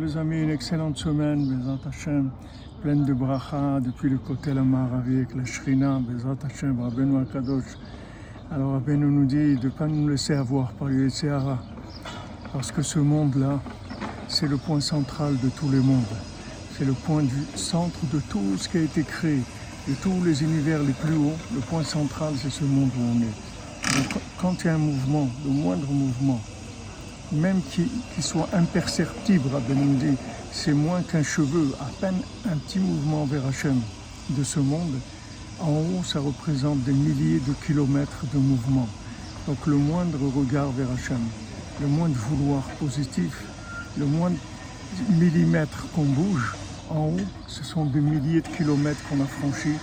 Les amis, une excellente semaine, Bezat Hashem, pleine de bracha, depuis le côté la Maravi avec la Shrina, Bezat Hashem, Rabbeinu Akadosh. Alors Rabbeinu nous dit de ne pas nous laisser avoir par le Yetzirah, parce que ce monde-là, c'est le point central de tous les mondes. C'est le point du centre de tout ce qui a été créé, de tous les univers les plus hauts. Le point central, c'est ce monde où on est. Donc, quand il y a un mouvement, le moindre mouvement, même qui, soit imperceptible, dit, c'est moins qu'un cheveu, à peine un petit mouvement vers Hachem de ce monde. En haut, ça représente des milliers de kilomètres de mouvement. Donc le moindre regard vers Hachem, le moindre vouloir positif, le moindre millimètre qu'on bouge, en haut, ce sont des milliers de kilomètres qu'on a franchis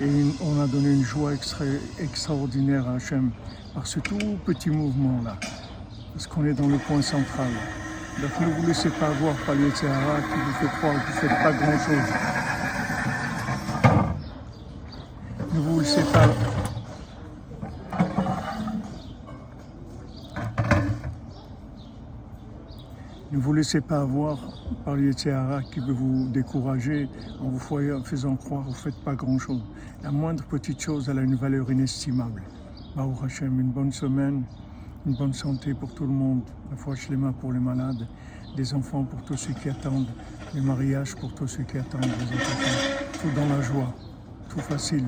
et on a donné une joie extra- extraordinaire à Hachem par ce tout petit mouvement-là parce qu'on est dans le point central. Donc ne vous laissez pas avoir par le Yetzirah qui vous fait croire que vous ne faites pas grand-chose. Ne vous laissez pas... Ne vous laissez pas avoir par le Yetzirah qui veut vous décourager en vous faisant croire que vous ne faites pas grand-chose. La moindre petite chose, elle a une valeur inestimable. Baruch Hashem, une bonne semaine, une bonne santé pour tout le monde, la foi mains pour les malades, des enfants pour tous ceux qui attendent, les mariages pour tous ceux qui attendent, Bezat Hashem. tout dans la joie, tout facile.